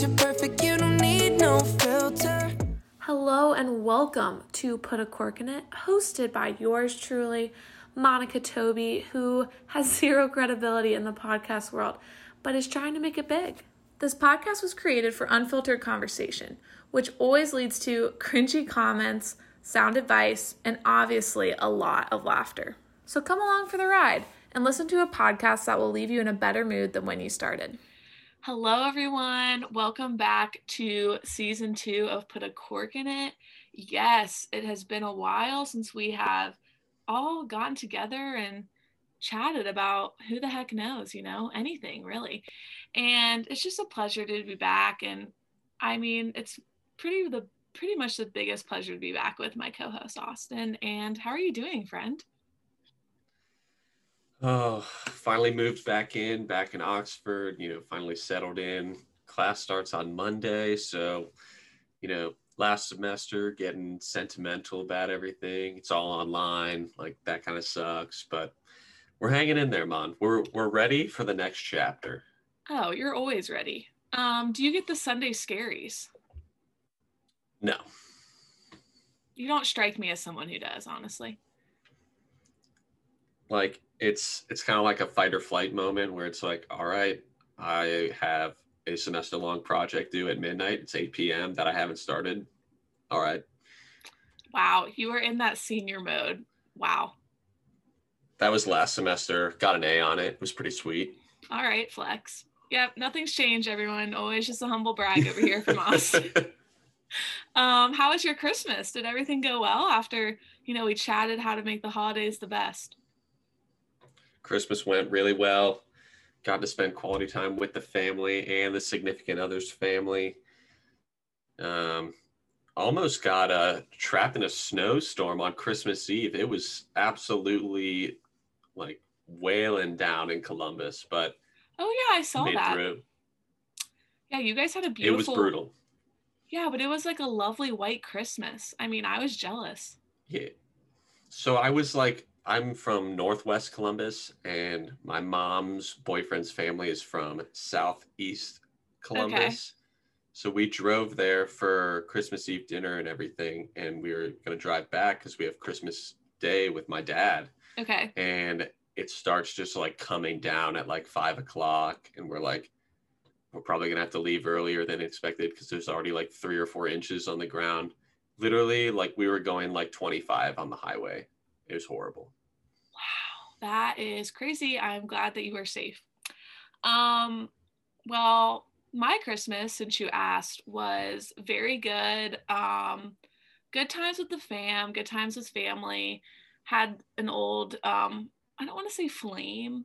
picture perfect, you don't need no filter. Hello and welcome to Put a Cork in It, hosted by yours truly, Monica Toby, who has zero credibility in the podcast world, but is trying to make it big. This podcast was created for unfiltered conversation, which always leads to cringy comments, sound advice, and obviously a lot of laughter. So come along for the ride and listen to a podcast that will leave you in a better mood than when you started. Hello, everyone. Welcome back to season two of Put a Cork in It. Yes, it has been a while since we have all gotten together and chatted about who the heck knows, you know, anything really. And it's just a pleasure to be back. And I mean, it's pretty the pretty much the biggest pleasure to be back with my co-host Austin. And how are you doing, friend? Oh, finally moved back in, back in Oxford, you know, finally settled in. Class starts on Monday. So, you know, last semester getting sentimental about everything. It's all online. Like that kind of sucks. But we're hanging in there, Mon. We're we're ready for the next chapter. Oh, you're always ready. Um, do you get the Sunday scaries? No. You don't strike me as someone who does, honestly. Like it's it's kind of like a fight or flight moment where it's like, all right, I have a semester long project due at midnight. It's 8 p.m. that I haven't started. All right. Wow, you were in that senior mode. Wow. That was last semester. Got an A on it. It was pretty sweet. All right, flex. Yep, nothing's changed, everyone. Always just a humble brag over here from us. um, how was your Christmas? Did everything go well after, you know, we chatted how to make the holidays the best? Christmas went really well. Got to spend quality time with the family and the significant other's family. Um, almost got uh, trapped in a snowstorm on Christmas Eve. It was absolutely like wailing down in Columbus, but oh yeah, I saw that. Through. Yeah, you guys had a beautiful. It was brutal. Yeah, but it was like a lovely white Christmas. I mean, I was jealous. Yeah. So I was like I'm from Northwest Columbus, and my mom's boyfriend's family is from Southeast Columbus. Okay. So we drove there for Christmas Eve dinner and everything, and we were going to drive back because we have Christmas Day with my dad. Okay. And it starts just like coming down at like five o'clock, and we're like, we're probably gonna have to leave earlier than expected because there's already like three or four inches on the ground. Literally, like we were going like 25 on the highway. It was horrible. Wow, that is crazy. I'm glad that you are safe. Um, well, my Christmas, since you asked, was very good. Um, good times with the fam, good times with family. Had an old, um, I don't want to say flame,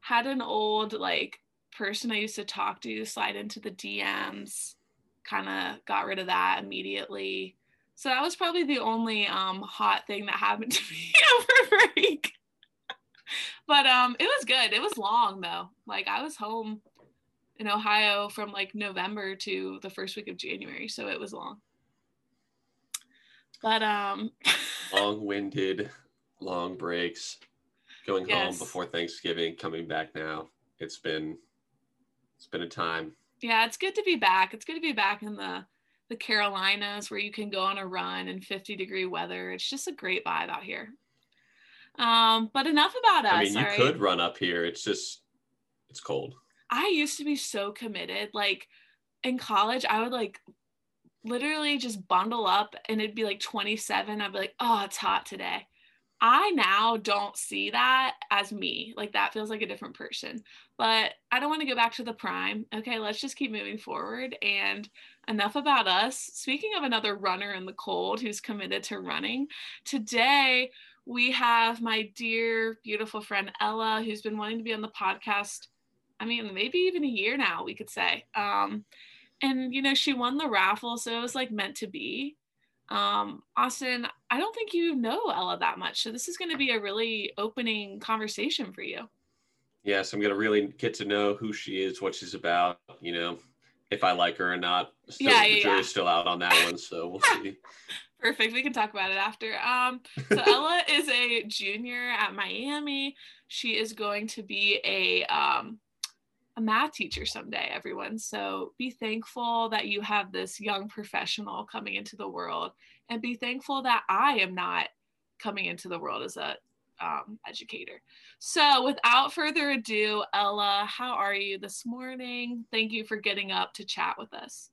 had an old like person I used to talk to slide into the DMs. Kind of got rid of that immediately. So that was probably the only um, hot thing that happened to me over break. but um, it was good. It was long though. Like I was home in Ohio from like November to the first week of January, so it was long. But um, long-winded, long breaks, going yes. home before Thanksgiving, coming back now. It's been it's been a time. Yeah, it's good to be back. It's good to be back in the the Carolinas where you can go on a run in 50 degree weather. It's just a great vibe out here. Um, but enough about us. I mean, you right? could run up here. It's just, it's cold. I used to be so committed. Like in college, I would like literally just bundle up and it'd be like 27. I'd be like, oh, it's hot today. I now don't see that as me. Like that feels like a different person. But I don't want to go back to the prime. Okay, let's just keep moving forward. And enough about us. Speaking of another runner in the cold who's committed to running, today we have my dear, beautiful friend Ella, who's been wanting to be on the podcast. I mean, maybe even a year now, we could say. Um, and, you know, she won the raffle, so it was like meant to be. Um, Austin, I don't think you know Ella that much. So this is going to be a really opening conversation for you. Yes, I'm going to really get to know who she is, what she's about, you know, if I like her or not. Still, yeah, yeah, the jury's yeah. still out on that one, so we'll see. Perfect. We can talk about it after. Um, so Ella is a junior at Miami. She is going to be a um, a math teacher someday, everyone. So be thankful that you have this young professional coming into the world and be thankful that I am not coming into the world as a um, educator. So without further ado, Ella, how are you this morning? Thank you for getting up to chat with us.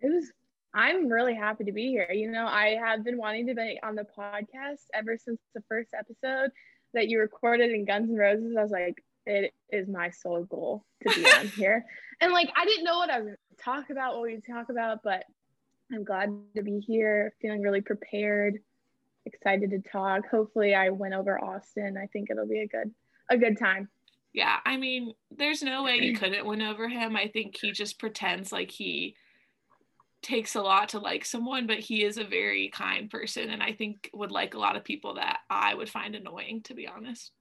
It was I'm really happy to be here. You know, I have been wanting to be on the podcast ever since the first episode that you recorded in Guns N' Roses. I was like, it is my sole goal to be on here. And like, I didn't know what I was talk about, what we talk about, but I'm glad to be here, feeling really prepared, excited to talk. Hopefully, I went over Austin. I think it'll be a good, a good time. Yeah, I mean, there's no way you couldn't win over him. I think he just pretends like he takes a lot to like someone, but he is a very kind person and I think would like a lot of people that I would find annoying, to be honest.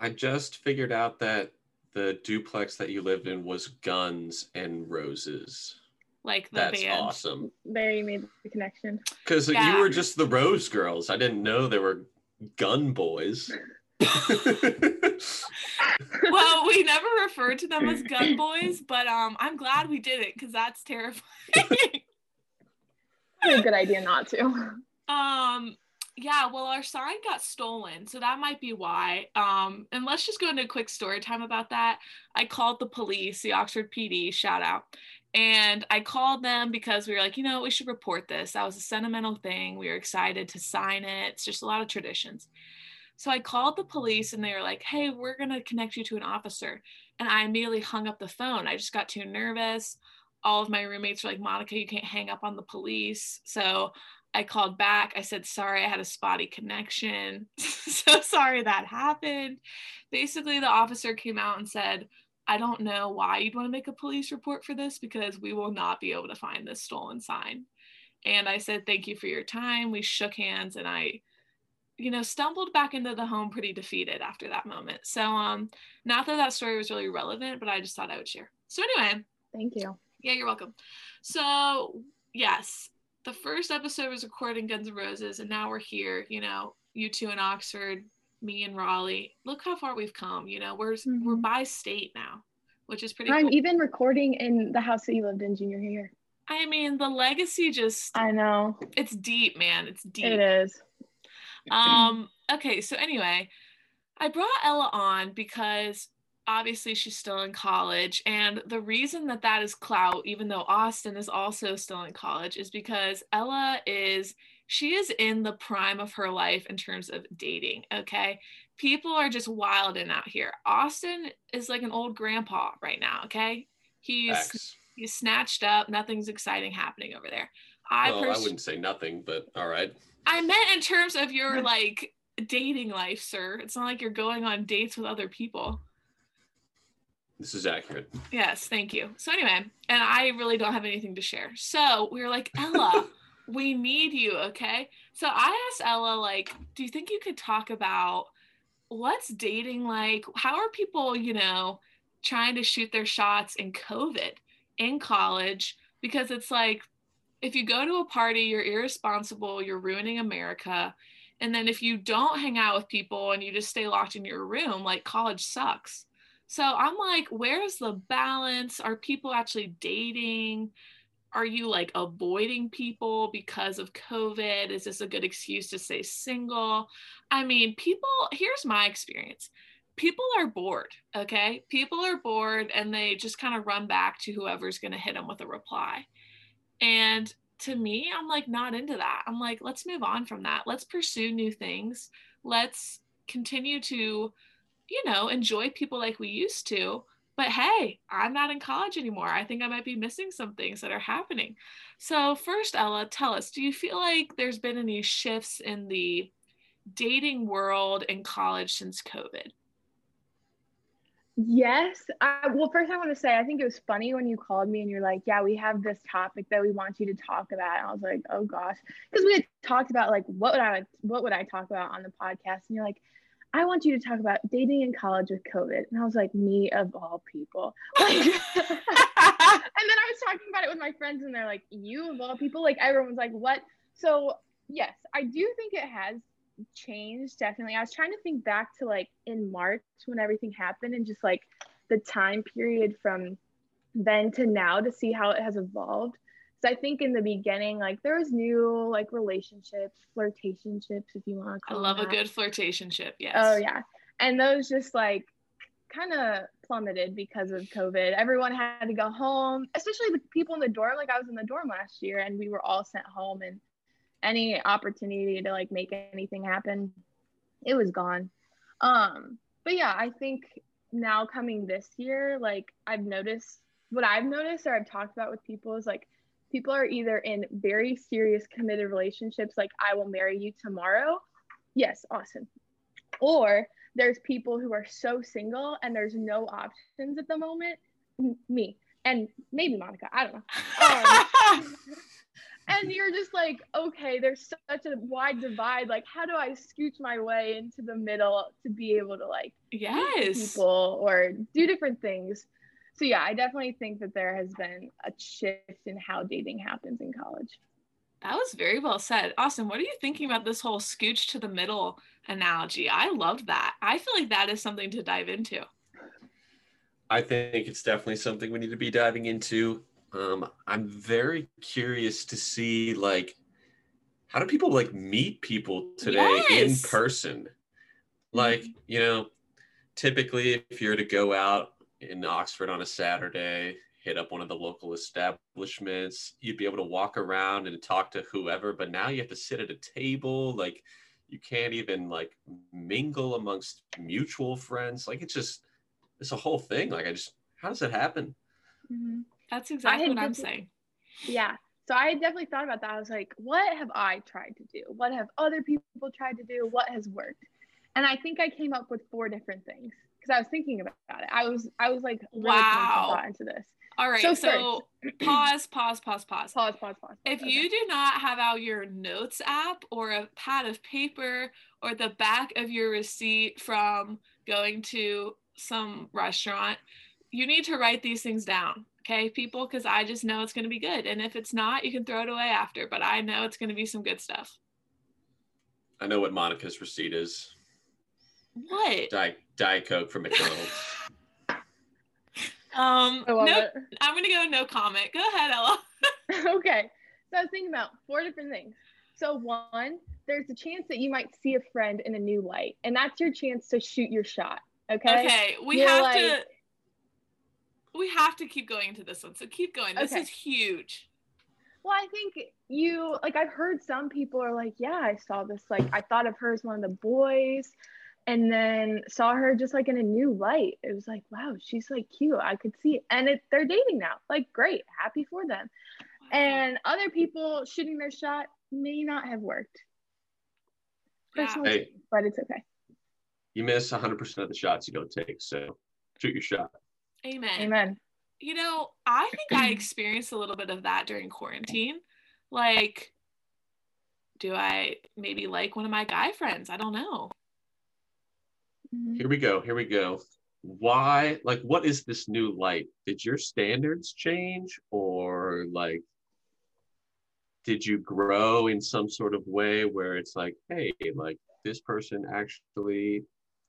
I just figured out that the duplex that you lived in was Guns and Roses. Like the That's band. awesome. There you made the connection. Because Yeah. you were just the Rose girls. I didn't know there were gun boys. well, we never referred to them as gun boys, but um, I'm glad we did it because that's terrifying. A good idea not to. um, yeah, well, our sign got stolen, so that might be why. Um, and let's just go into a quick story time about that. I called the police, the Oxford PD, shout out, and I called them because we were like, you know, we should report this. That was a sentimental thing. We were excited to sign it. It's just a lot of traditions. So I called the police and they were like, hey, we're going to connect you to an officer. And I immediately hung up the phone. I just got too nervous. All of my roommates were like, Monica, you can't hang up on the police. So I called back. I said, sorry, I had a spotty connection. so sorry that happened. Basically, the officer came out and said, I don't know why you'd want to make a police report for this because we will not be able to find this stolen sign. And I said, thank you for your time. We shook hands and I you know stumbled back into the home pretty defeated after that moment so um not that that story was really relevant but i just thought i would share so anyway Thank you. yeah you're welcome so yes the first episode was recording guns N' roses and now we're here you know you two in oxford me in raleigh look how far we've come you know we're we're Mhm. by state now which is pretty I'm cool. even recording in the house that you lived in junior year. i mean the legacy just I know. it's deep man it's deep It is. Um, okay, so anyway, I brought Ella on because obviously she's still in college. And the reason that that is clout, even though Austin is also still in college, is because Ella is, she is in the prime of her life in terms of dating. Okay. People are just wilding out here. Austin is like an old grandpa right now. Okay. He's. He's snatched up. Nothing's exciting happening over there. I, well, I wouldn't say nothing, but all right. I meant in terms of your like dating life, sir. It's not like you're going on dates with other people. This is accurate. Yes, thank you. So anyway, and I really don't have anything to share. So we were like, Ella, we need you, okay? So I asked Ella, like, do you think you could talk about what's dating like? How are people, you know, trying to shoot their shots in COVID in college? Because it's like, if you go to a party, you're irresponsible, you're ruining America. And then if you don't hang out with people and you just stay locked in your room, like college sucks. So I'm like, where's the balance? Are people actually dating? Are you like avoiding people because of COVID? Is this a good excuse to stay single? I mean, people, here's my experience people are bored, okay? People are bored and they just kind of run back to whoever's going to hit them with a reply. And to me, I'm like not into that. I'm like, let's move on from that. Let's pursue new things. Let's continue to, you know, enjoy people like we used to. But hey, I'm not in college anymore. I think I might be missing some things that are happening. So, first, Ella, tell us do you feel like there's been any shifts in the dating world in college since COVID? Yes. I, well, first, I want to say I think it was funny when you called me and you're like, "Yeah, we have this topic that we want you to talk about." And I was like, "Oh gosh," because we had talked about like what would I what would I talk about on the podcast, and you're like, "I want you to talk about dating in college with COVID," and I was like, "Me of all people." Like, and then I was talking about it with my friends, and they're like, "You of all people?" Like everyone's like, "What?" So yes, I do think it has changed definitely. I was trying to think back to like in March when everything happened and just like the time period from then to now to see how it has evolved. So I think in the beginning, like there was new like relationships, flirtationships, if you want to I call. love a them that. good flirtationship. Yes. Oh yeah, and those just like kind of plummeted because of COVID. Everyone had to go home, especially the people in the dorm. Like I was in the dorm last year, and we were all sent home, and any opportunity to like make anything happen, it was gone. Um, but yeah, I think now coming this year, like I've noticed what I've noticed or I've talked about with people is like people are either in very serious committed relationships, like I will marry you tomorrow. Yes, awesome. Or there's people who are so single and there's no options at the moment. M- Me and maybe Monica, I don't know. Um, and you're just like, okay, there's such a wide divide. Like, how do I scooch my way into the middle to be able to like meet yes. people or do different things? So yeah, I definitely think that there has been a shift in how dating happens in college. That was very well said. Austin, what are you thinking about this whole scooch to the middle analogy? I loved that. I feel like that is something to dive into. I think it's definitely something we need to be diving into. Um, I'm very curious to see like how do people like meet people today in person? Like, you know, typically if you're to go out in Oxford on a Saturday, hit up one of the local establishments, you'd be able to walk around and talk to whoever, but now you have to sit at a table, like you can't even like mingle amongst mutual friends. Like it's just it's a whole thing. Like I just how does it happen? That's exactly what I'm saying. Yeah. So I definitely thought about that. I was like, what have I tried to do? What have other people tried to do? What has worked? And I think I came up with four different things because I was thinking about it. I was I was like really Wow. into this. All right. So So, pause, pause, pause, pause. Pause, pause, pause. If Okay. you do not have out your notes app or a pad of paper or the back of your receipt from going to some restaurant, you need to write these things down. Okay, people, because I just know it's going to be good. And if it's not, you can throw it away after, but I know it's going to be some good stuff. I know what Monica's receipt is. What? Diet, Diet Coke from McDonald's. Um, I love no, it. I'm going to go no comment. Go ahead, Ella. okay. So I was thinking about four different things. So one, there's a chance that you might see a friend in a new light, and that's your chance to shoot your shot. Okay. Okay, we You're have like- to. We have to keep going into this one. So keep going. This Okay. is huge. Well, I think you like I've heard some people are like, yeah, I saw this like I thought of her as one of the boys and then saw her just like in a new light. It was like, wow, she's like cute. I could see it. And it, they're dating now. Like great, happy for them. And other people shooting their shot may not have worked. Yeah. Hey. but it's okay. You miss 100% of the shots you don't take, so shoot your shot. Amen. Amen. You know, I think I experienced a little bit of that during quarantine. Like, do I maybe like one of my guy friends? I don't know. Here we go. Here we go. Why, like, what is this new light? Did your standards change, or like, did you grow in some sort of way where it's like, hey, like, this person actually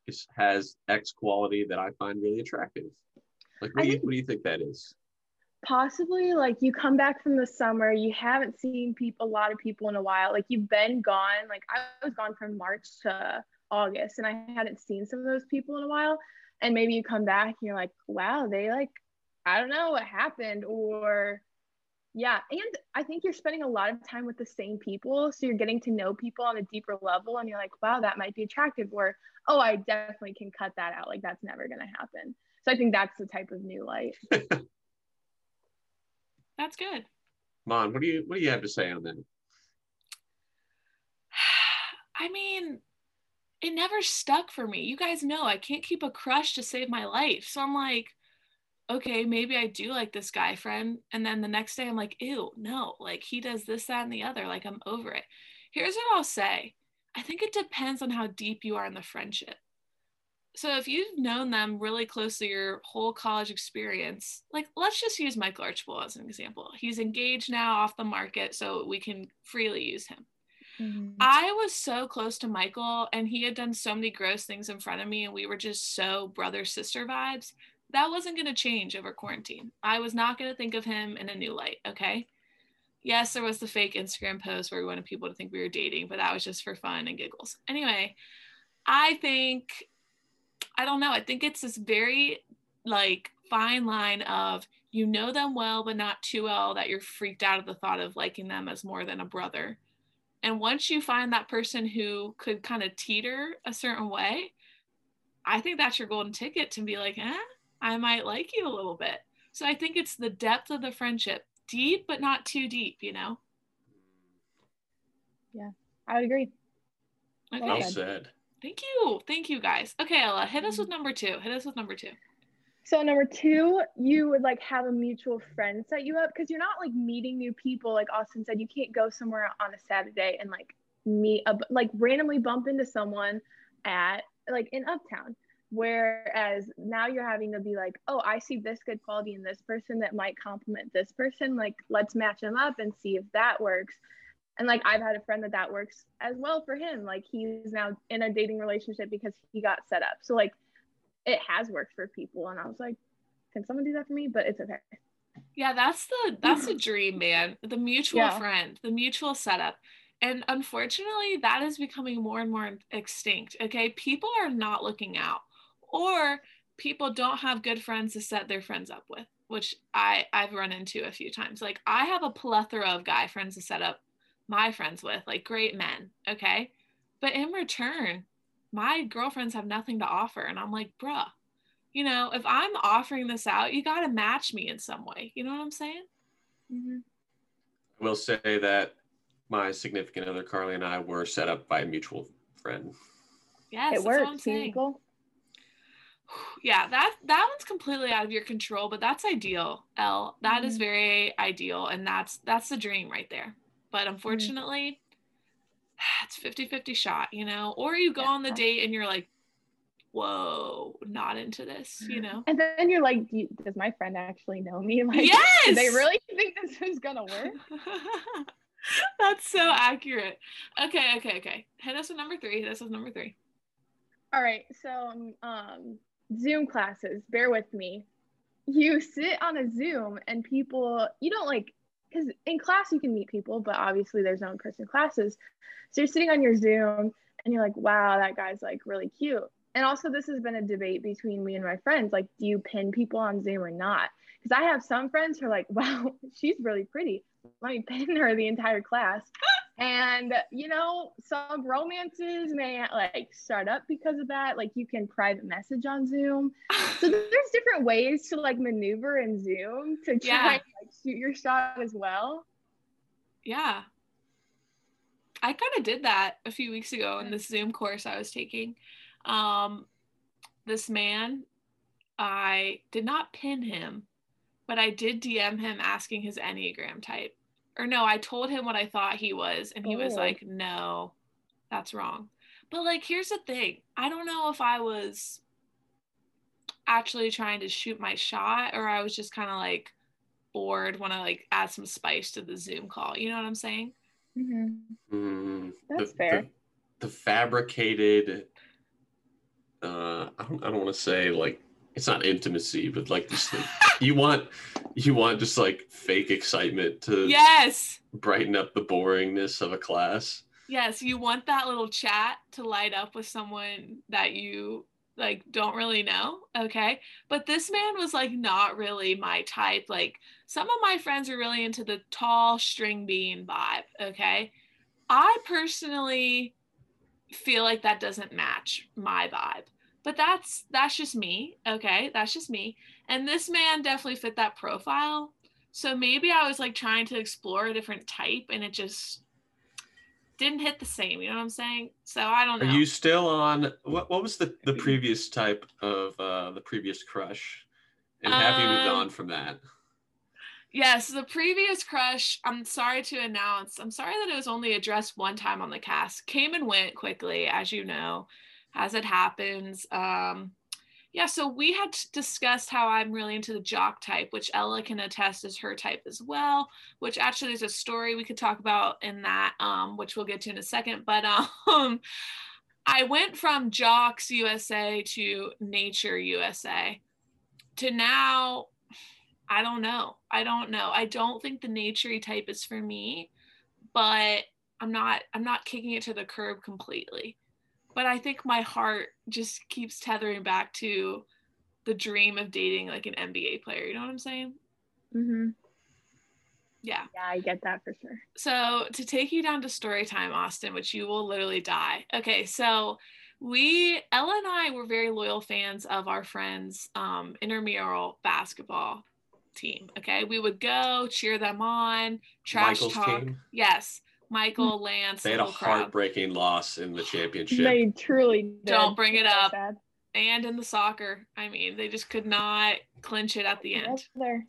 is, has X quality that I find really attractive? Like, what do you, think- what do you think that is? possibly like you come back from the summer you haven't seen people a lot of people in a while like you've been gone like i was gone from march to august and i hadn't seen some of those people in a while and maybe you come back and you're like wow they like i don't know what happened or yeah and i think you're spending a lot of time with the same people so you're getting to know people on a deeper level and you're like wow that might be attractive or oh i definitely can cut that out like that's never going to happen so i think that's the type of new light That's good. Mon, what do you what do you have to say on that? I mean, it never stuck for me. You guys know I can't keep a crush to save my life. So I'm like, okay, maybe I do like this guy friend. And then the next day I'm like, ew, no, like he does this, that, and the other. Like I'm over it. Here's what I'll say I think it depends on how deep you are in the friendship. So if you've known them really closely your whole college experience, like let's just use Michael Archibald as an example. He's engaged now off the market, so we can freely use him. Mm-hmm. I was so close to Michael, and he had done so many gross things in front of me, and we were just so brother sister vibes. that wasn't going to change over quarantine. I was not going to think of him in a new light. Okay. Yes, there was the fake Instagram post where we wanted people to think we were dating, but that was just for fun and giggles. Anyway, I think, I don't know. I think it's this very like fine line of you know them well, but not too well that you're freaked out of the thought of liking them as more than a brother. And once you find that person who could kind of teeter a certain way, I think that's your golden ticket to be like, eh, I might like you a little bit. So I think it's the depth of the friendship, deep but not too deep, you know? Yeah, I would agree. Okay. Well said. Thank you. Thank you guys. Okay, Ella, hit us with Mm-hmm. number two. Hit us with number two. So number two, you would like have a mutual friend set you up because you're not like meeting new people. Like Austin said, you can't go somewhere on a Saturday and like meet a like randomly bump into someone at like in Uptown. Whereas now you're having to be like, oh, I see this good quality in this person that might complement this person. Like, let's match them up and see if that works. And like, I've had a friend that that works as well for him. Like, he's now in a dating relationship because he got set up. So like, it has worked for people. And I was like, can someone do that for me? But it's okay. Yeah, that's the that's a dream, man. The mutual Yeah. friend, the mutual setup. And unfortunately, that is becoming more and more extinct. Okay. People are not looking out. Or people don't have good friends to set their friends up with, which I, I've run into a few times. Like I have a plethora of guy friends to set up my friends with, like great men. Okay. But in return, my girlfriends have nothing to offer. And I'm like, bruh, you know, if I'm offering this out, you got to match me in some way. You know what I'm saying? Mhm. I will say that my significant other Carly and I were set up by a mutual friend. Yes, it that's works, Yeah, that that one's completely out of your control, but that's ideal. L. That is Mhm. very ideal, and that's that's the dream right there. But unfortunately, it's 50-50 shot, you know. Or you go on the date and you're like, whoa, not into this, you know. And then you're like, "Do- does my friend actually know me? Like, yes, do they really think this is gonna work? That's so accurate. Okay, okay, okay. Hit us with number three. Hit us with number three. All right, so um, Zoom classes. Bear with me. You sit on a Zoom and people, you don't like, because in class you can meet people, but obviously there's no in-person classes. So you're sitting on your Zoom and you're like, wow, that guy's like really cute. And also, this has been a debate between me and my friends. Like, do you pin people on Zoom or not? Because I have some friends who are like, wow, she's really pretty. Let me pin her the entire class. And you know, some romances may like start up because of that. Like you can private message on Zoom. So there's different ways to like maneuver in Zoom to try Yeah. and like, shoot your shot as well. Yeah. I kind of did that a few weeks ago in the Zoom course I was taking. Um, this man, I did not pin him, but I did DM him asking his Enneagram type. Or no, I told him what I thought he was, and he was Oh. like, no, that's wrong. But like, here's the thing I don't know if I was actually trying to shoot my shot or I was just kind of like bored, want to like add some spice to the Zoom call. You know what I'm saying? Mm, That's the, fair. The, the fabricated, uh, I don't, I don't want to say like it's not intimacy, but like just like, you want, you want just like fake excitement to Yes. brighten up the boringness of a class. Yes, you want that little chat to light up with someone that you like don't really know, okay? But this man was like not really my type. Like some of my friends are really into the tall string bean vibe, okay? I personally feel like that doesn't match my vibe. But that's that's just me, okay? That's just me. And this man definitely fit that profile. So maybe I was like trying to explore a different type and it just didn't hit the same. You know what I'm saying? So I don't know Are you still on what? What was the the previous type of uh, the previous crush? And have you moved Um, on from that? Yes, the previous crush, I'm sorry to announce, I'm sorry that it was only addressed one time on the cast. Came and went quickly, as you know, as it happens. Um, yeah, so we had discussed how I'm really into the jock type, which Ella can attest is her type as well, which actually there's a story we could talk about in that, um, which we'll get to in a second. But um, I went from Jocks USA to Nature USA to now, I don't know. I don't know. I don't think the naturey type is for me, but I'm not I'm not kicking it to the curb completely. But I think my heart just keeps tethering back to the dream of dating like an NBA player. You know what I'm saying? Mm-hmm. Yeah. Yeah, I get that for sure. So to take you down to story time, Austin, which you will literally die. Okay, so we Ella and I were very loyal fans of our friends' um, intramural basketball team. Okay, we would go cheer them on, trash Michael's talk. team? Yes, Michael, Lance, They had a whole heartbreaking loss in the championship. They truly did. Don't bring it It's so up. and in the soccer. I mean, they just could not clinch it at the end. Right there.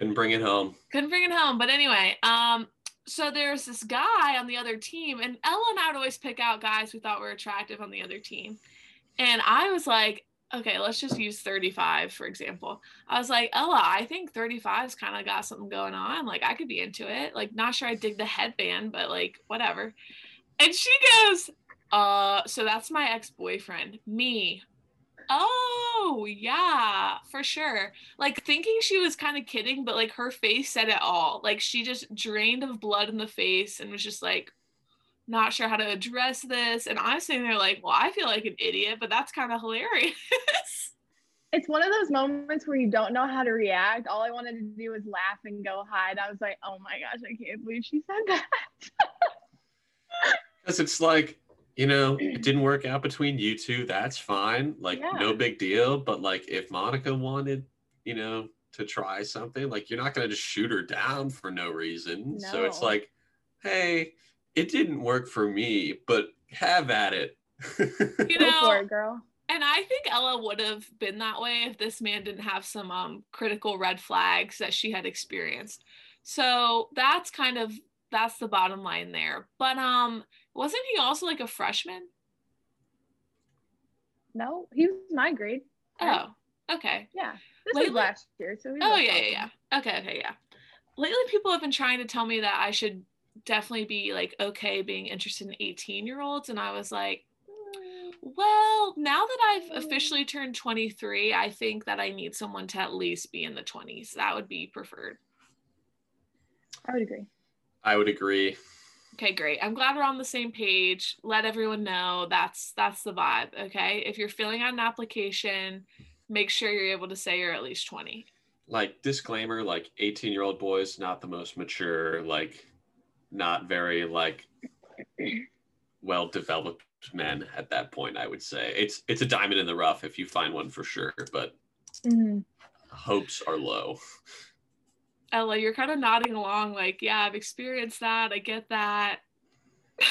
and bring it home. couldn't bring it home. But anyway, um, so there's this guy on the other team, and Ella and I would always pick out guys we thought were attractive on the other team. And I was like, okay, let's just use 35, for example. I was like, Ella, I think 35's kind of got something going on. Like, I could be into it. Like, not sure I dig the headband, but like, whatever. And she goes, uh, so that's my ex-boyfriend. Me. Oh, yeah, for sure like thinking she was kind of kidding, but like her face said it all. Like she just drained of blood in the face and was just like not sure how to address this. And I'm sitting there like, well, I feel like an idiot, but that's kind of hilarious. It's one of those moments where you don't know how to react. All I wanted to do was laugh and go hide. I was like, oh my gosh, I can't believe she said that. Because it's like, you know, it didn't work out between you two. That's fine. Like, Yeah. no big deal. But like, if Monica wanted, you know, to try something, like, you're not going to just shoot her down for no reason. So it's like, hey, it didn't work for me, but have at it. you Go know, for it, girl. and I think Ella would have been that way if this man didn't have some um critical red flags that she had experienced. So that's kind of that's the bottom line there. But um wasn't he also like a freshman? No, he was my grade. Oh, okay. Yeah. This Lately- was last year. So he Oh yeah, yeah, yeah. Okay, okay, yeah. Lately, people have been trying to tell me that I should definitely be like okay being interested in 18 year olds, and I was like, well, now that I've officially turned 23, I think that I need someone to at least be in the 20s. That would be preferred. I would agree. I would agree. Okay, great. I'm glad we're on the same page. Let everyone know that's that's the vibe. Okay, if you're filling out an application, make sure you're able to say you're at least 20. Like, disclaimer, like, 18 year old boys, not the most mature, like, not very, like, well developed men at that point, I would say. It's it's a diamond in the rough if you find one for sure, but Mhm. hopes are low. Ella, you're kind of nodding along, like, yeah, I've experienced that. I get that.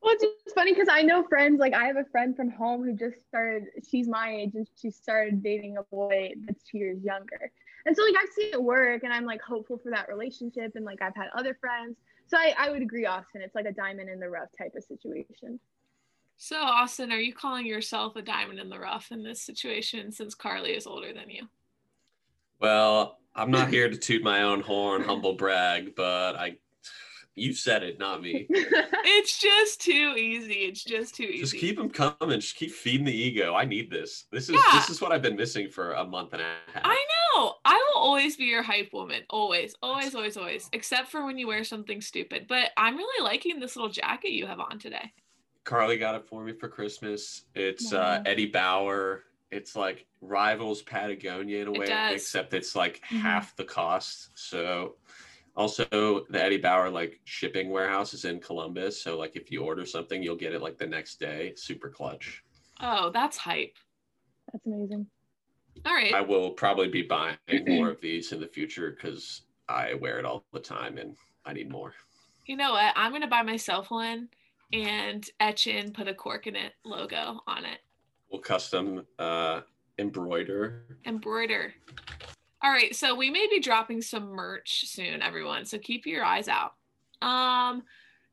Well, it's just funny because I know friends. Like I have a friend from home who just started. She's my age and she started dating a boy that's two years younger. And so like I've seen it work, and I'm like hopeful for that relationship. And like I've had other friends. So I, I would agree, Austin. It's like a diamond in the rough type of situation. So, Austin, are you calling yourself a diamond in the rough in this situation since Carly is older than you? Well, I'm not here to toot my own horn, humble brag, but I you said it, not me. It's just too easy. It's just too easy. Just keep them coming. Just keep feeding the ego. I need this. This is Yeah. this is what I've been missing for a month and a half. I know. I will always be your hype woman. Always, always, always, always. Except for when you wear something stupid. But I'm really liking this little jacket you have on today. Carly got it for me for Christmas. It's uh, Eddie Bauer. It's like rivals Patagonia in a It way, does. except it's like Mhm. half the cost. So also the Eddie Bauer like shipping warehouse is in Columbus. So like if you order something, you'll get it like the next day. Super clutch. Oh, that's hype. That's amazing. All right. I will probably be buying more of these in the future because I wear it all the time and I need more. You know what? I'm gonna buy myself one and etch in, put a cork in it logo on it. We'll custom uh, embroider. Embroider. All right, so we may be dropping some merch soon, everyone. So keep your eyes out. Um,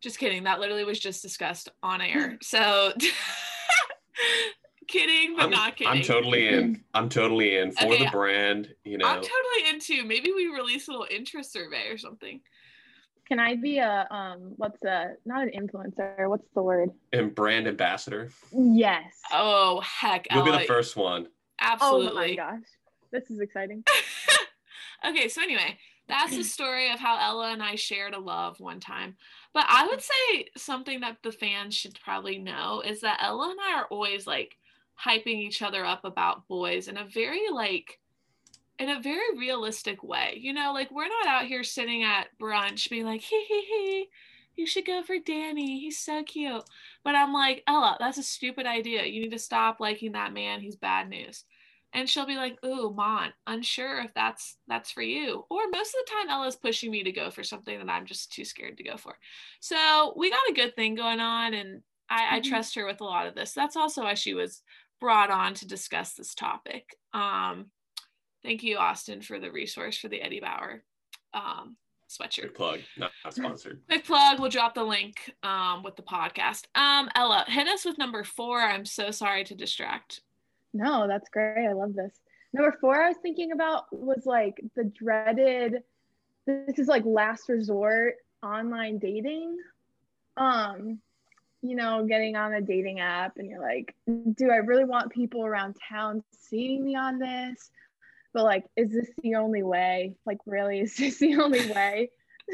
just kidding. That literally was just discussed on air. So kidding, but I'm, not kidding. I'm totally in. I'm totally in for Okay. the brand. You know, I'm totally into. Maybe we release a little interest survey or something. Can I be a um? What's a not an influencer? What's the word? and brand ambassador. Yes. Oh heck, You'll be Ella, the first one. Absolutely. Oh my absolutely. gosh. This is exciting. okay, so anyway, that's the story of how Ella and I shared a love one time. But I would say something that the fans should probably know is that Ella and I are always like hyping each other up about boys in a very like in a very realistic way. You know, like we're not out here sitting at brunch being like, hee hee hee, you should go for Danny. He's so cute. But I'm like, Ella, that's a stupid idea. You need to stop liking that man. He's bad news and she'll be like ooh mon unsure if that's that's for you or most of the time ella's pushing me to go for something that i'm just too scared to go for so we got a good thing going on and i, mm-hmm. I trust her with a lot of this that's also why she was brought on to discuss this topic um thank you austin for the resource for the eddie bauer um sweatshirt. Quick plug, not, not sponsored. Quick plug. We'll drop the link um, with the podcast. Um, Ella, hit us with number four. I'm so sorry to distract. No, that's great. I love this. Number four, I was thinking about was like the dreaded, this is like last resort online dating. Um, you know, getting on a dating app and you're like, do I really want people around town seeing me on this? But like, is this the only way? Like, really, is this the only way?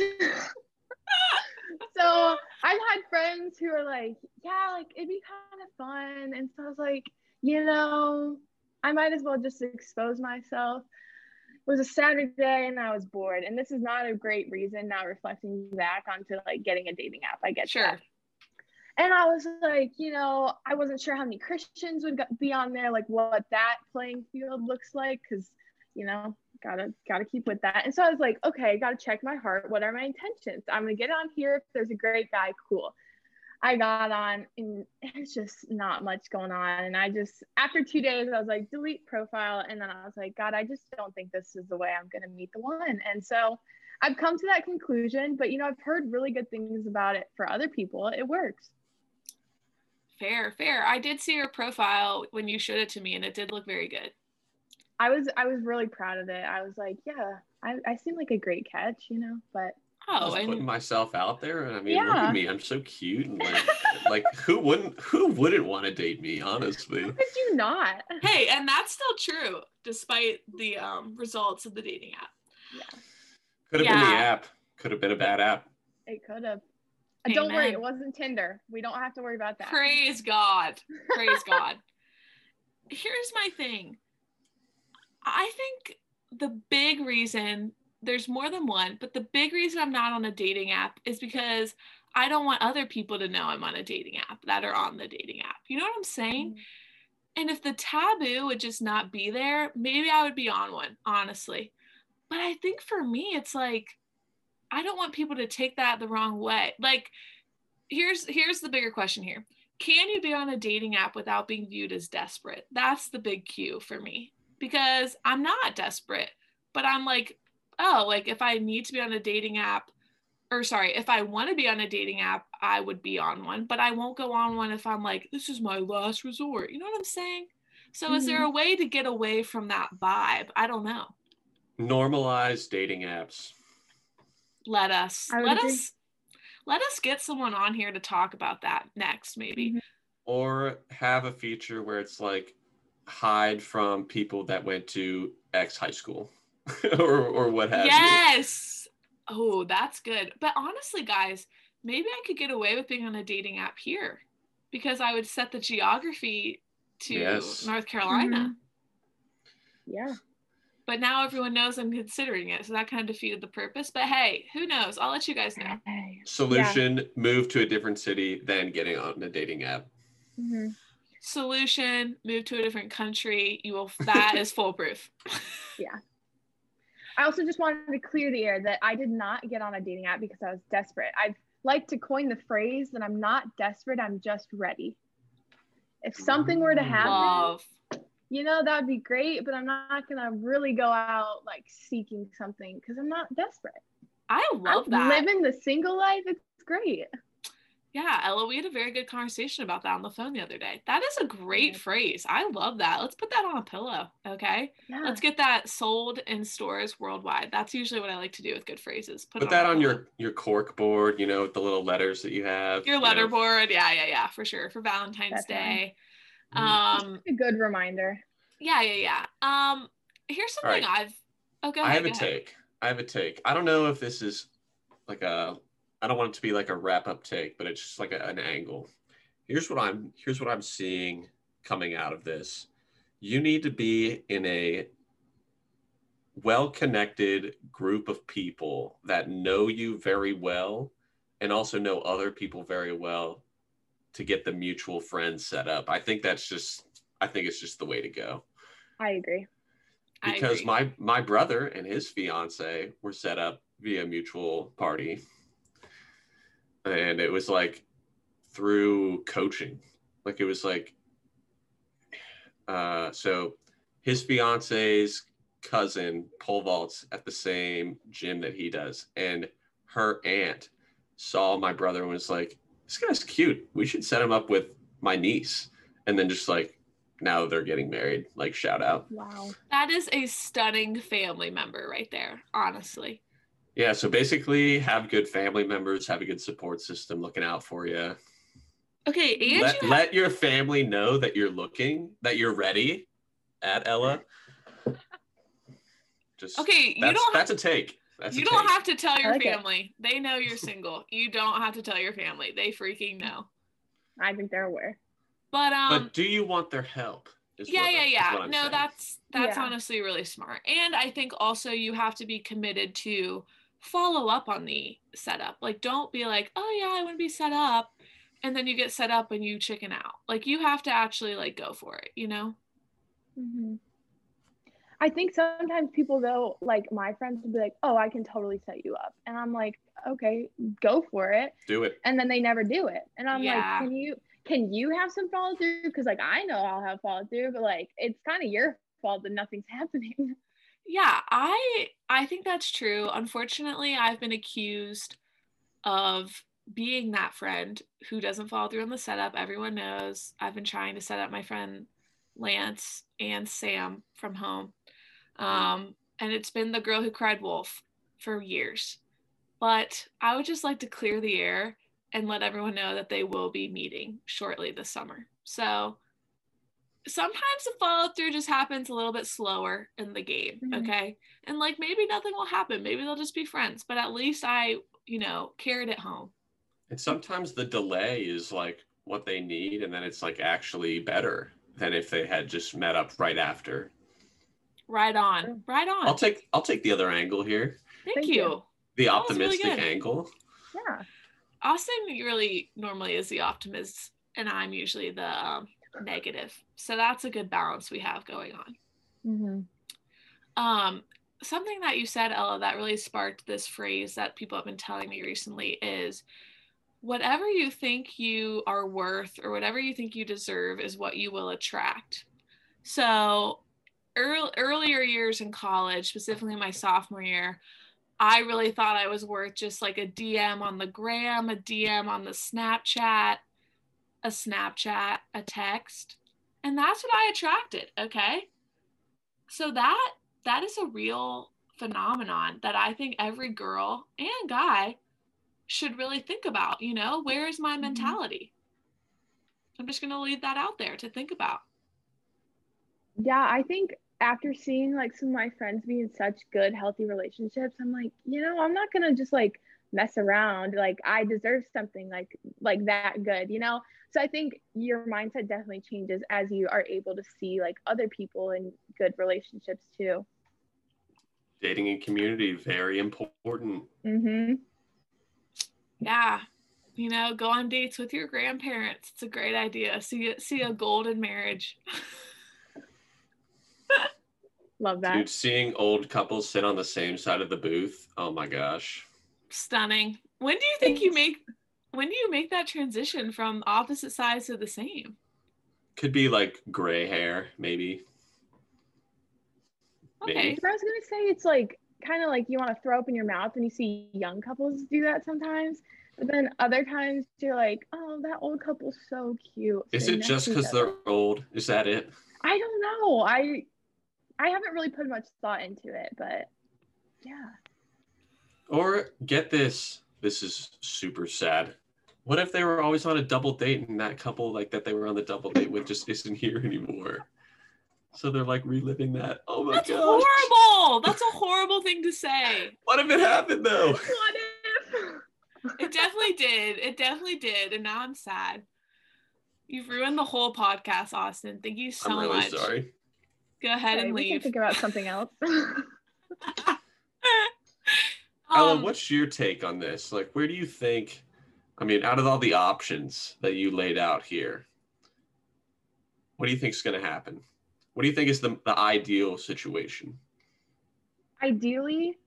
so I've had friends who are like, yeah, like it'd be kind of fun. And so I was like, you know, I might as well just expose myself. It was a Saturday and I was bored. And this is not a great reason now reflecting back onto like getting a dating app. I get sure. That. And I was like, you know, I wasn't sure how many Christians would be on there, like what that playing field looks like, because, you know, gotta gotta keep with that. And so I was like, okay, gotta check my heart. What are my intentions? I'm gonna get on here if there's a great guy, cool. I got on and it's just not much going on. And I just, after two days, I was like, delete profile. And then I was like, God, I just don't think this is the way I'm going to meet the one. And so I've come to that conclusion, but you know, I've heard really good things about it for other people. It works. Fair, fair. I did see your profile when you showed it to me and it did look very good. I was, I was really proud of it. I was like, yeah, I, I seem like a great catch, you know, but Oh, I putting myself out there, and I mean, yeah. look at me. I'm so cute, and like, like who wouldn't who wouldn't want to date me? Honestly, how could you not? Hey, and that's still true, despite the um, results of the dating app. Yeah, could have yeah. been the app. Could have been a bad app. It could have. Amen. Don't worry, it wasn't Tinder. We don't have to worry about that. Praise God. Praise God. Here's my thing. I think the big reason there's more than one, but the big reason I'm not on a dating app is because I don't want other people to know I'm on a dating app that are on the dating app. You know what I'm saying? Mm-hmm. And if the taboo would just not be there, maybe I would be on one, honestly. But I think for me, it's like I don't want people to take that the wrong way. Like, here's here's the bigger question here. Can you be on a dating app without being viewed as desperate? That's the big cue for me. Because I'm not desperate, but I'm like oh, like if I need to be on a dating app, or sorry, if I want to be on a dating app, I would be on one, but I won't go on one if I'm like, this is my last resort. You know what I'm saying? So mm-hmm. is there mm-hmm. a way to get away from that vibe? I don't know. Normalize dating apps. Let us let agree. us let us get someone on here to talk about that next, maybe. Mm-hmm. Or have a feature where it's like hide from people that went to X high school. or or what have yes. you. Yes. Oh, that's good. But honestly, guys, maybe I could get away with being on a dating app here because I would set the geography to yes. North Carolina. Mm-hmm. Yeah. But now everyone knows I'm considering it. So that kind of defeated the purpose. But hey, who knows? I'll let you guys know. Solution yeah. move to a different city than getting on a dating app. Mm-hmm. Solution move to a different country. You will, that is foolproof. Yeah. I also just wanted to clear the air that I did not get on a dating app because I was desperate. I'd like to coin the phrase that I'm not desperate, I'm just ready. If something were to happen, Love. you know, that would be great, but I'm not going to really go out like seeking something because I'm not desperate. I love I'm that. Living the single life, it's great. Yeah, Ella, we had a very good conversation about that on the phone the other day. That is a great phrase. I love that. Let's put that on a pillow. Okay. Yeah. Let's get that sold in stores worldwide. That's usually what I like to do with good phrases. Put, put that on, on your your cork board, you know, with the little letters that you have. Your letter know. board. Yeah, yeah, yeah, for sure. For Valentine's That's Day. Um a good reminder. Yeah, yeah, yeah. Um here's All something I've. Oh, go I ahead, have a ahead. take. I have a take. I don't know if this is like a. I don't want it to be like a wrap up take, but it's just like a, an angle. Here's what I'm. Here's what I'm seeing coming out of this. You need to be in a well connected group of people that know you very well and also know other people very well to get the mutual friends set up. I think that's just. I think it's just the way to go I agree. I because agree. my my brother and his fiance were set up via mutual party and it was like through coaching. Like it was like uh so his fiance's cousin pole vaults at the same gym that he does and her aunt saw my brother and was like this guy's cute. We should set him up with my niece. And then just like now they're getting married. Like shout out. Wow. That is a stunning family member right there, honestly. Yeah, so basically have good family members, have a good support system looking out for you. Okay, and Let, you let your family know that you're looking, that you're ready at Ella. Just okay, you that's, don't that's a take. That's you a don't take. have to tell your like it. family. They know you're single. You don't have to tell your family. They freaking know. I think they're aware. But um but do you want their help? yeah, what- yeah, is yeah. No, saying. that's that's Yeah. honestly really smart. And I think also you have to be committed to follow up on the setup. Like don't be like, "Oh yeah, I want to be set up." And then you get set up and you chicken out. Like you have to actually like go for it, you know? hmm I think sometimes people though, like my friends will be like, "Oh, I can totally set you up," and I'm like, "Okay, go for it," do it. and then they never do it, and I'm Yeah. like, "Can you can you have some follow through?" Because like I know I'll have follow through, but like it's kind of your fault that nothing's happening. Yeah, I I think that's true. Unfortunately, I've been accused of being that friend who doesn't follow through on the setup. Everyone knows I've been trying to set up my friend Lance and Sam from home. Um, and it's been the girl who cried wolf for years. But I would just like to clear the air and let everyone know that they will be meeting shortly this summer. So sometimes the follow through just happens a little bit slower in the game. Mhm. Okay. And like maybe nothing will happen. Maybe they'll just be friends, but at least I, you know, carried it home. And sometimes the delay is like what they need, and then it's like actually better than if they had just met up right after. Right on. Right on. I'll take I'll take the other angle here. Thank, Thank you. you. The That was really optimistic angle. Yeah. Austin really normally is the optimist, and I'm usually the um, negative. So that's a good balance we have going on. Mm-hmm. Um, something that you said, Ella, that really sparked this phrase that people have been telling me recently is whatever you think you are worth or whatever you think you deserve is what you will attract. So, earl- earlier years in college, specifically my sophomore year, I really thought I was worth just like a DM on the gram, a DM on the Snapchat, a Snapchat, a text. And that's what I attracted, okay? So that that is a real phenomenon that I think every girl and guy should really think about, you know, where is my Mhm. mentality? I'm just going to leave that out there to think about. Yeah, I think after seeing like some of my friends be in such good, healthy relationships, I'm like, you know, I'm not gonna just like mess around. Like I deserve something like like that good, you know? So I think your mindset definitely changes as you are able to see like other people in good relationships too. Dating and community, very important. Mm-hmm. Yeah. You know, go on dates with your grandparents. It's a great idea. See see a golden marriage. Love that. Dude, seeing old couples sit on the same side of the booth. Oh my gosh. Stunning. When do you think you make when do you make that transition from opposite sides to the same? Could be like gray hair, maybe. Okay. Maybe. I was gonna say it's like kind of like you want to throw up in your mouth and you see young couples do that sometimes. But then other times you're like, oh, that old couple's so cute. Is it just because they're old? Is that it? I don't know. I I haven't really put much thought into it, but yeah. Or get this. This is super sad. What if they were always on a double date and that couple like that they were on the double date with just isn't here anymore? So they're like reliving that. Oh my god. That's gosh. horrible. That's a horrible thing to say. What if it happened though? What if? It definitely did. It definitely did. And now I'm sad. You've ruined the whole podcast, Austin. Thank you so much. I'm really much. sorry. Go ahead Okay, and we can leave. think about something else. Ellen, Um, what's your take on this? Like, where do you think? I mean, out of all the options that you laid out here, what do you think is going to happen? What do you think is the, the ideal situation? Ideally,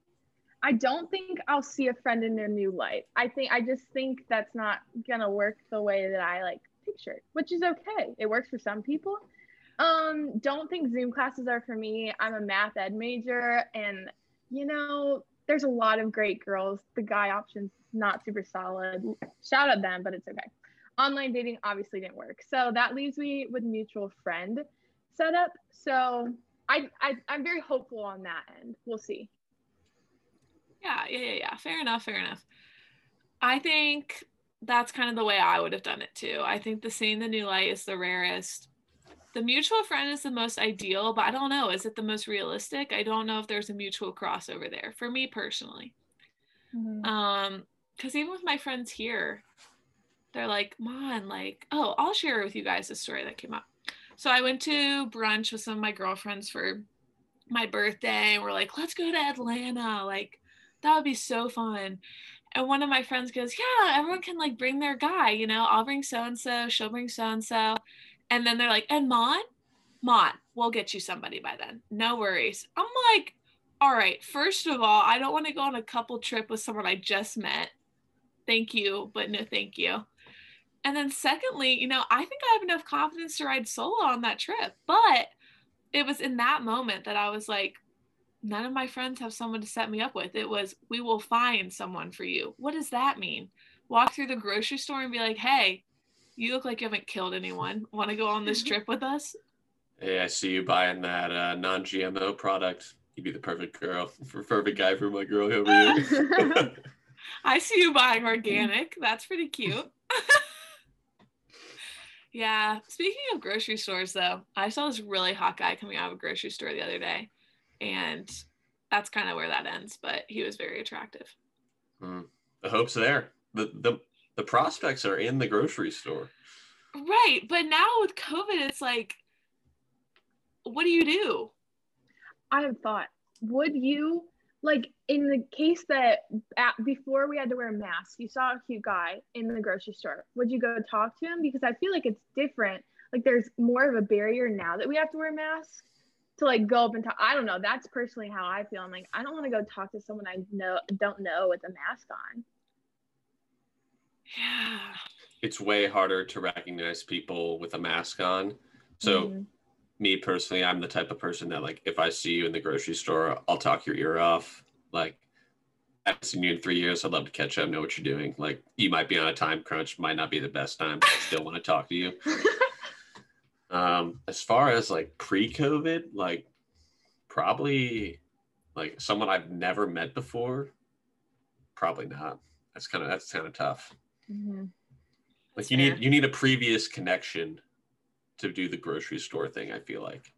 I don't think I'll see a friend in a new light. I think I just think that's not gonna work the way that I like pictured, which is okay. It works for some people. Um, don't think Zoom classes are for me. I'm a math ed major, and you know, there's a lot of great girls. The guy option's not super solid. Shout out them, but it's okay. Online dating obviously didn't work, so that leaves me with mutual friend setup. So I, I I'm very hopeful on that end. We'll see. Yeah, yeah, yeah, yeah. Fair enough, fair enough. I think that's kind of the way I would have done it too. I think the seeing the new light is the rarest. The mutual friend is the most ideal, but I don't know. Is it the most realistic? I don't know if there's a mutual crossover there for me personally. Um, because even with my friends here, they're like, "Man, like, oh, I'll share with you guys a story that came up." So I went to brunch with some of my girlfriends for my birthday, and we're like, "Let's go to Atlanta." Like, that would be so fun. And one of my friends goes, Yeah, everyone can like bring their guy, you know, I'll bring so and so, she'll bring so and so. And then they're like, And Mon, Mon, we'll get you somebody by then. No worries. I'm like, All right, first of all, I don't want to go on a couple trip with someone I just met. Thank you, but no thank you. And then secondly, you know, I think I have enough confidence to ride solo on that trip. But it was in that moment that I was like, none of my friends have someone to set me up with. It was, we will find someone for you. What does that mean? Walk through the grocery store and be like, hey, you look like you haven't killed anyone. Want to go on this trip with us? Hey, I see you buying that uh, non-GMO product. You'd be the perfect girl, for perfect guy for my girl over here. I see you buying organic. That's pretty cute. yeah. Speaking of grocery stores, though, I saw this really hot guy coming out of a grocery store the other day, and that's kind of where that ends. But he was very attractive. Hmm. The hope's there. The, the the prospects are in the grocery store. Right. But now with COVID, it's like, what do you do? I have thought, would you like in the case that at, before we had to wear masks, you saw a cute guy in the grocery store, would you go talk to him? Because I feel like it's different. Like there's more of a barrier now that we have to wear masks to like go up and talk. I don't know. That's personally how I feel. I'm like, I don't want to go talk to someone I know don't know with a mask on. Yeah. It's way harder to recognize people with a mask on. So Mhm. me personally, I'm the type of person that like if I see you in the grocery store, I'll talk your ear off. Like I haven't seen you in three years. I'd love to catch up, know what you're doing. Like you might be on a time crunch, might not be the best time, but I still want to talk to you. Um, as far as like pre-COVID, like probably like someone I've never met before, probably not. That's kind of that's kind of tough. Mhm. Like That's you need you need a previous connection to do the grocery store thing. I feel like.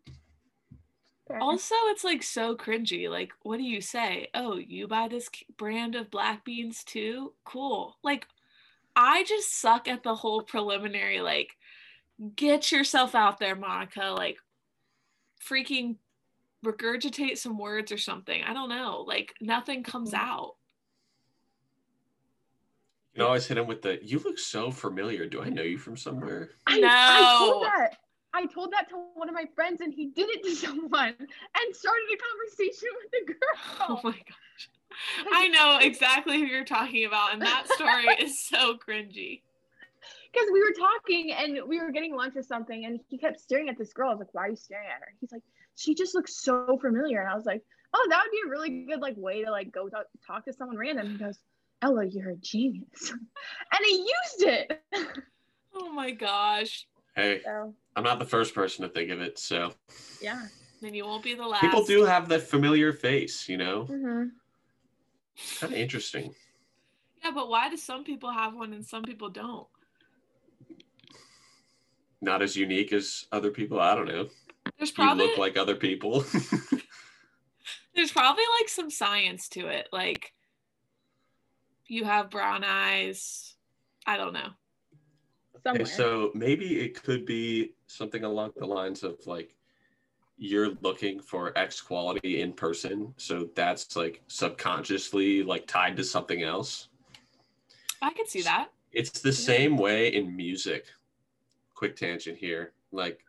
Fair. Also, it's like so cringy. Like, what do you say? Oh, you buy this brand of black beans too? Cool. Like, I just suck at the whole preliminary, like, get yourself out there, Monica. Like, freaking regurgitate some words or something. I don't know. Like, nothing comes Mhm. out. You can always hit him with the "You look so familiar. Do I know you from somewhere?" I, I told that. I told that to one of my friends, and he did it to someone and started a conversation with the girl. Oh my gosh. I know exactly who you're talking about, and that story is so cringy. Because we were talking and we were getting lunch or something, and he kept staring at this girl. I was like, "Why are you staring at her?" He's like, "She just looks so familiar," and I was like, "Oh, that would be a really good like way to like go talk, talk to someone random." He goes, "Ella, you're a genius," and he used it. Oh my gosh. Hey, so I'm not the first person to think of it. So yeah. Then you won't be the last. people do have that familiar face, you know. hmm Kind of interesting. Yeah, but why do some people have one and some people don't? Not as unique as other people. I don't know. There's You probably look like other people. there's probably like some science to it. Like you have brown eyes. I don't know. Somewhere. Okay, so maybe it could be something along the lines of like you're looking for X quality in person, so that's like subconsciously like tied to something else. I could see that. It's the same way in music. Quick tangent here. Like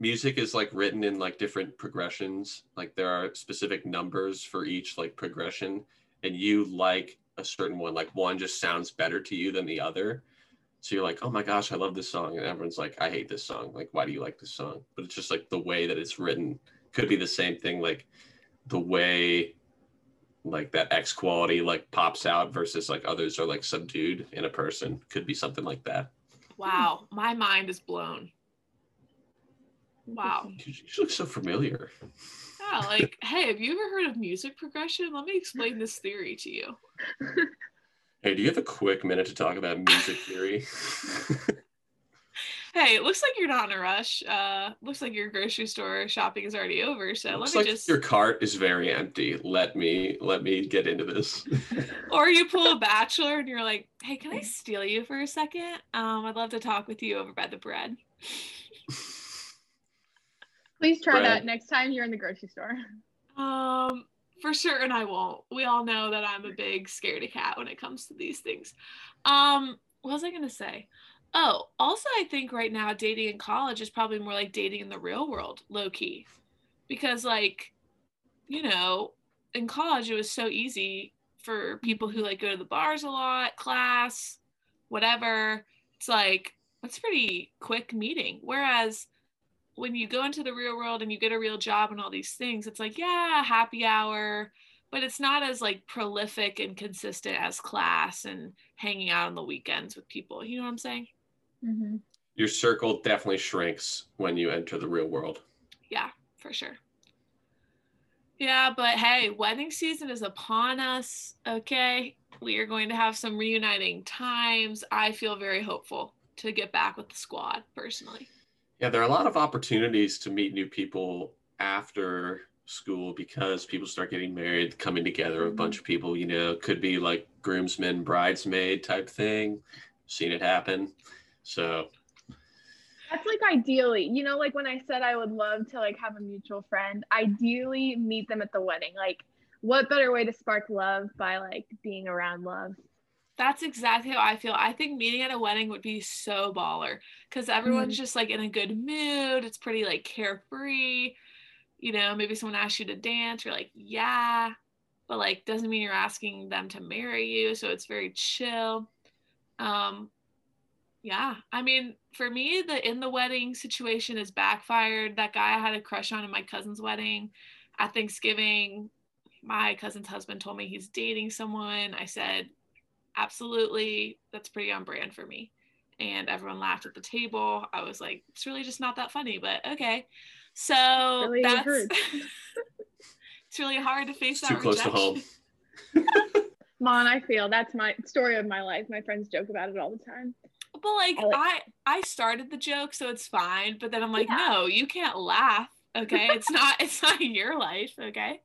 music is like written in like different progressions. Like there are specific numbers for each like progression and you like a certain one. Like one just sounds better to you than the other. So you're like, "Oh my gosh, I love this song." And everyone's like, "I hate this song." Like, "Why do you like this song?" But it's just like the way that it's written could be the same thing like the way like that X quality like pops out versus like others are like subdued in a person could be something like that. Wow, my mind is blown. Wow. You you look so familiar. Yeah, like, hey, have you ever heard of music progression? Let me explain this theory to you. Hey, do you have a quick minute to talk about music theory? Hey, it looks like you're not in a rush. Uh, looks like your grocery store shopping is already over. So Looks let me like just, your cart is very empty. Let me let me get into this. or you pull a bachelor and you're like, hey, can I steal you for a second? Um, I'd love to talk with you over by the bread. Please try Bread. that next time you're in the grocery store. Um, for sure, and I won't. We all know that I'm a big scaredy cat when it comes to these things. Um, what was I gonna say? Oh, also, I think right now dating in college is probably more like dating in the real world, low key, because like, you know, in college it was so easy for people who like go to the bars a lot, class, whatever. It's like that's pretty quick meeting. Whereas when you go into the real world and you get a real job and all these things, it's like, yeah, happy hour, but it's not as like prolific and consistent as class and hanging out on the weekends with people. You know what I'm saying? Mm-hmm. Your circle definitely shrinks when you enter the real world. Yeah, for sure. Yeah, but hey, wedding season is upon us. Okay. We are going to have some reuniting times. I feel very hopeful to get back with the squad personally. Yeah, there are a lot of opportunities to meet new people after school because people start getting married, coming together, a Mhm. bunch of people, you know, could be like groomsmen, bridesmaid type thing. Seen it happen. So That's like ideally, you know, like when I said I would love to like have a mutual friend, ideally meet them at the wedding. Like, what better way to spark love by like being around love? That's exactly how I feel. I think meeting at a wedding would be so baller because everyone's just like in a good mood. It's pretty like carefree. You know, maybe someone asks you to dance, you're like, yeah, but like doesn't mean you're asking them to marry you. So it's very chill. Um, yeah, I mean, for me, the in the wedding situation is backfired. That guy I had a crush on in my cousin's wedding at Thanksgiving, my cousin's husband told me he's dating someone. I said, absolutely, that's pretty on brand for me. And everyone laughed at the table. I was like, it's really just not that funny, but okay. So Really that's it's really hard to face it's that too close to home. Mon, I feel that's my story of my life. My friends joke about it all the time. But like I like- I I started the joke, so it's fine. But then I'm like, Yeah. no, you can't laugh. Okay, it's not it's not your life. Okay.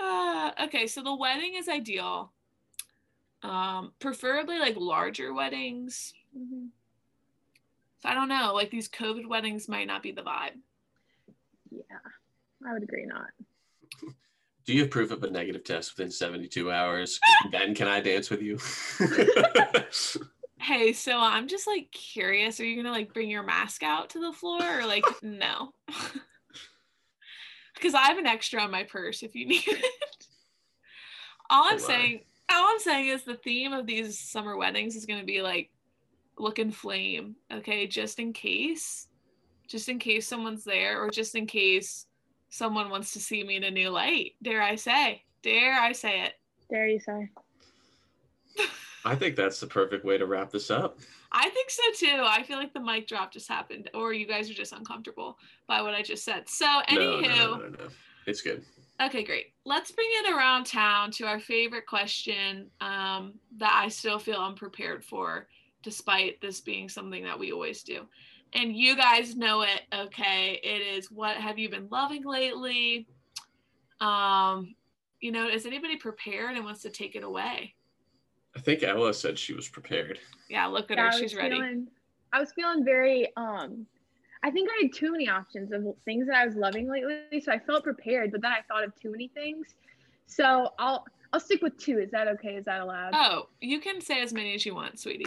uh, okay, so the wedding is ideal. Um, preferably like larger weddings. Mhm. So I don't know, like these COVID weddings might not be the vibe. Yeah, I would agree not. Do you have proof of a negative test within 72 hours? then can I dance with you? Hey, so I'm just like curious. Are you gonna like bring your mask out to the floor or like no? Because I have an extra on my purse if you need it. All I'm Oh, my. saying, all I'm saying is the theme of these summer weddings is gonna be like look and flame, okay? Just in case, just in case someone's there, or just in case someone wants to see me in a new light. Dare I say? Dare I say it? Dare you say? I think that's the perfect way to wrap this up. I think so too. I feel like the mic drop just happened, or you guys are just uncomfortable by what I just said. So, No, anywho, no, no, no, no. It's good. Okay, great. Let's bring it around town to our favorite question um, that I still feel unprepared for, despite this being something that we always do. And you guys know it, okay? It is what have you been loving lately? Um, you know, is anybody prepared and wants to take it away? I think Ella said she was prepared. Yeah, look at Yeah, her. I was She's ready. I was feeling very um I think I had too many options of things that I was loving lately, so I felt prepared, but then I thought of too many things. So I'll I'll stick with two. Is that okay? Is that allowed? Oh, you can say as many as you want, sweetie.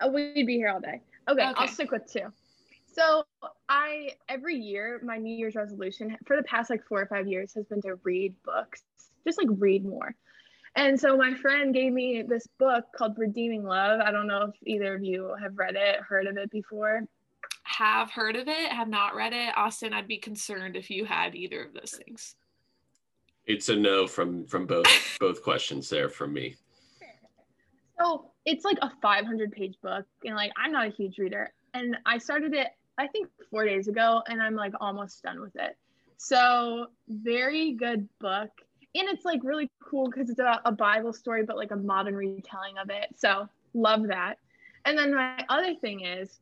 Oh, we'd be here all day. Okay, I'll stick with two. So I every year my New Year's resolution for the past like four or five years has been to read books, just like read more. And so my friend gave me this book called Redeeming Love. I don't know if either of you have read it, heard of it before. Have heard of it, have not read it. Austin, I'd be concerned if you had either of those things. It's a no from from both both questions there from me. So it's like a 500 page book, and like I'm not a huge reader, and I started it I think four days ago, and I'm like almost done with it. So very good book, and it's like really cool because it's about a Bible story, but like a modern retelling of it. So love that. And then my other thing is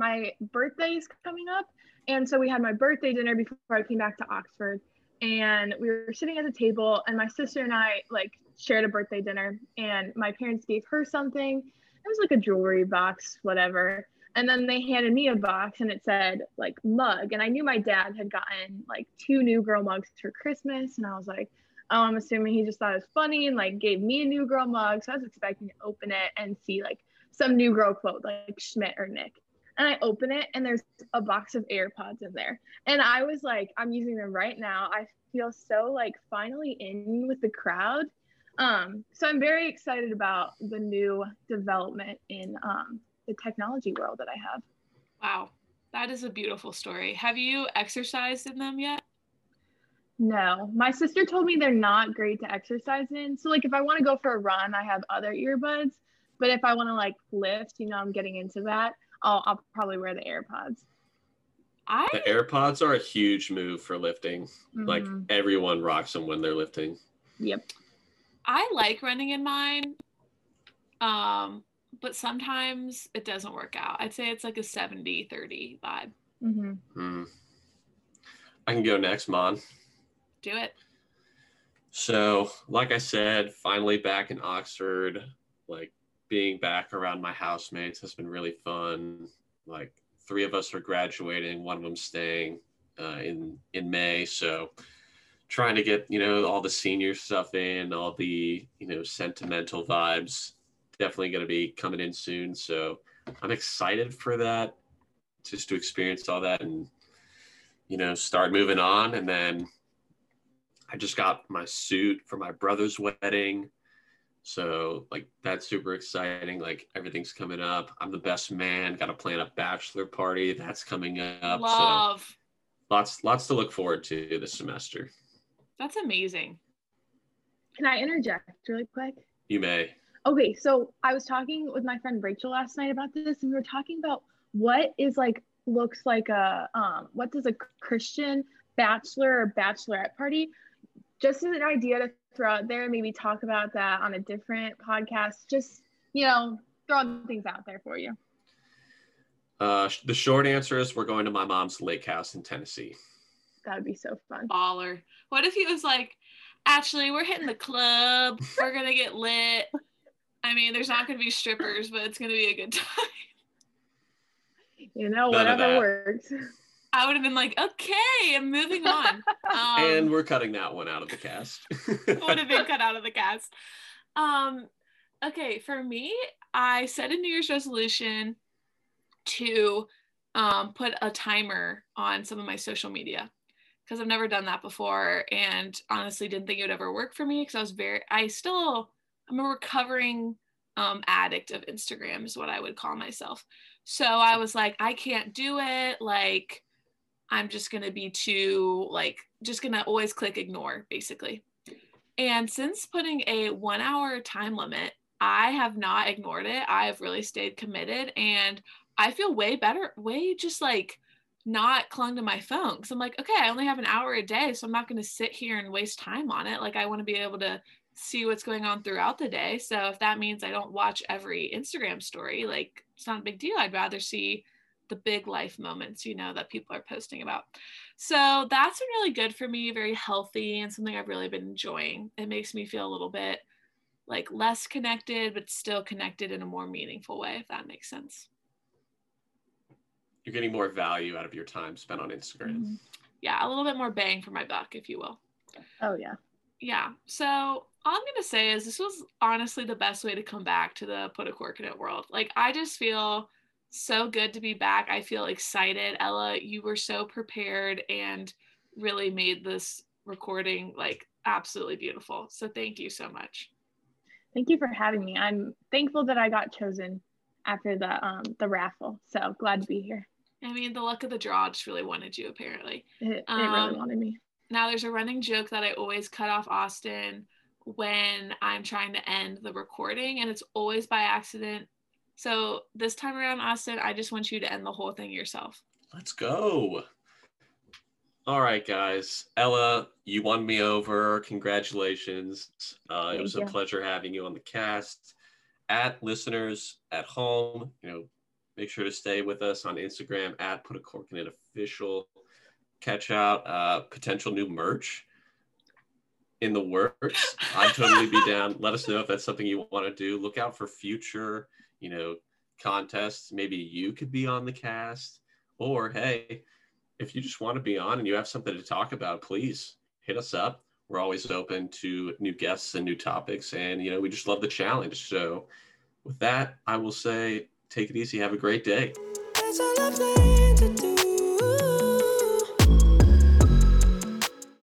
my birthday is coming up, and so we had my birthday dinner before I came back to Oxford, and we were sitting at the table, and my sister and I like shared a birthday dinner, and my parents gave her something. It was like a jewelry box, whatever. And then they handed me a box and it said like mug. And I knew my dad had gotten like two new girl mugs for Christmas. And I was like, oh, I'm assuming he just thought it was funny and like gave me a new girl mug. So I was expecting to open it and see like some new girl quote like Schmidt or Nick. And I open it and there's a box of AirPods in there. And I was like, I'm using them right now. I feel so like finally in with the crowd. Um, so I'm very excited about the new development in um, the technology world that I have. Wow, that is a beautiful story. Have you exercised in them yet? No, my sister told me they're not great to exercise in. So like if I want to go for a run, I have other earbuds. But if I want to like lift, you know, I'm getting into that. I'll, I'll probably wear the AirPods. I The AirPods are a huge move for lifting. Like Mhm. everyone rocks them when they're lifting. yep. I like running in mine. Um, but sometimes it doesn't work out. I'd say it's like a 70 30 vibe. hmm Hmm. I can go next, Mon. Do it. So, like I said, finally back in Oxford, like being back around my housemates has been really fun. Like three of us are graduating, one of them staying uh, in in May. So, trying to get you know all the senior stuff in, all the you know sentimental vibes. Definitely going to be coming in soon. So, I'm excited for that, just to experience all that and you know start moving on, and then I just got my suit for my brother's wedding. So like that's super exciting. Like everything's coming up. I'm the best man. Got to plan a bachelor party. That's coming up. Love. So lots lots to look forward to this semester. That's amazing. Can I interject really quick? You may. Okay, so I was talking with my friend Rachel last night about this, and we were talking about what is like looks like a um, what does a Christian bachelor or bachelorette party? Just as an idea to throw out there, maybe talk about that on a different podcast. Just you know, throwing things out there for you. Uh, the short answer is we're going to my mom's lake house in Tennessee. That would be so fun. Baller. What if he was like, actually, we're hitting the club. We're going to get lit. I mean, there's not going to be strippers, but it's going to be a good time. You know, None whatever works. I would have been like, okay, I'm moving on. Um, and we're cutting that one out of the cast. would have been cut out of the cast. Um, okay, for me, I set a New Year's resolution to um, put a timer on some of my social media because I've never done that before, and honestly, didn't think it would ever work for me because I was very, I still, I'm a recovering um, addict of Instagram, is what I would call myself. So I was like, I can't do it. Like, I'm just gonna be too like just gonna always click ignore basically. And since putting a one hour time limit, I have not ignored it. I have really stayed committed and I feel way better, way just like not clung to my phone. Cause I'm like, okay, I only have an hour a day, so I'm not gonna sit here and waste time on it. Like I wanna be able to see what's going on throughout the day. So if that means I don't watch every Instagram story, like it's not a big deal. I'd rather see the big life moments, you know, that people are posting about. So that's been really good for me, very healthy and something I've really been enjoying. It makes me feel a little bit like less connected, but still connected in a more meaningful way, if that makes sense. You're getting more value out of your time spent on Instagram. Mm-hmm. Yeah, a little bit more bang for my buck, if you will. Oh, yeah. Yeah. So all I'm going to say is this was honestly the best way to come back to the Put a Cork in It world. Like, I just feel so good to be back. I feel excited. Ella, you were so prepared and really made this recording like absolutely beautiful. So thank you so much. Thank you for having me. I'm thankful that I got chosen after the um the raffle. So glad to be here. I mean, the luck of the draw just really wanted you apparently. It, it um, really wanted me. Now there's a running joke that I always cut off Austin when I'm trying to end the recording and it's always by accident. So this time around, Austin, I just want you to end the whole thing yourself. Let's go. All right, guys. Ella, you won me over. Congratulations. Uh, it was you. a pleasure having you on the cast. At listeners at home, you know, make sure to stay with us on Instagram at Put a Cork in It official. Catch out uh, potential new merch in the works. I'd totally be down. Let us know if that's something you want to do. Look out for future, you know, contests. Maybe you could be on the cast, or hey, if you just want to be on and you have something to talk about, please hit us up. We're always open to new guests and new topics. And, you know, we just love the challenge. So, with that, I will say take it easy. Have a great day.